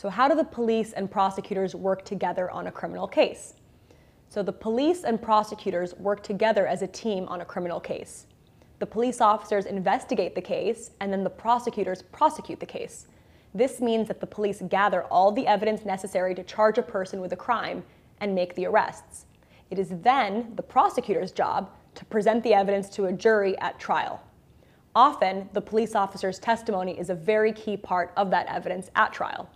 So, how do the police and prosecutors work together on a criminal case? So, the police and prosecutors work together as a team on a criminal case. The police officers investigate the case, and then the prosecutors prosecute the case. This means that the police gather all the evidence necessary to charge a person with a crime and make the arrests. It is then the prosecutor's job to present the evidence to a jury at trial. Often, the police officer's testimony is a very key part of that evidence at trial.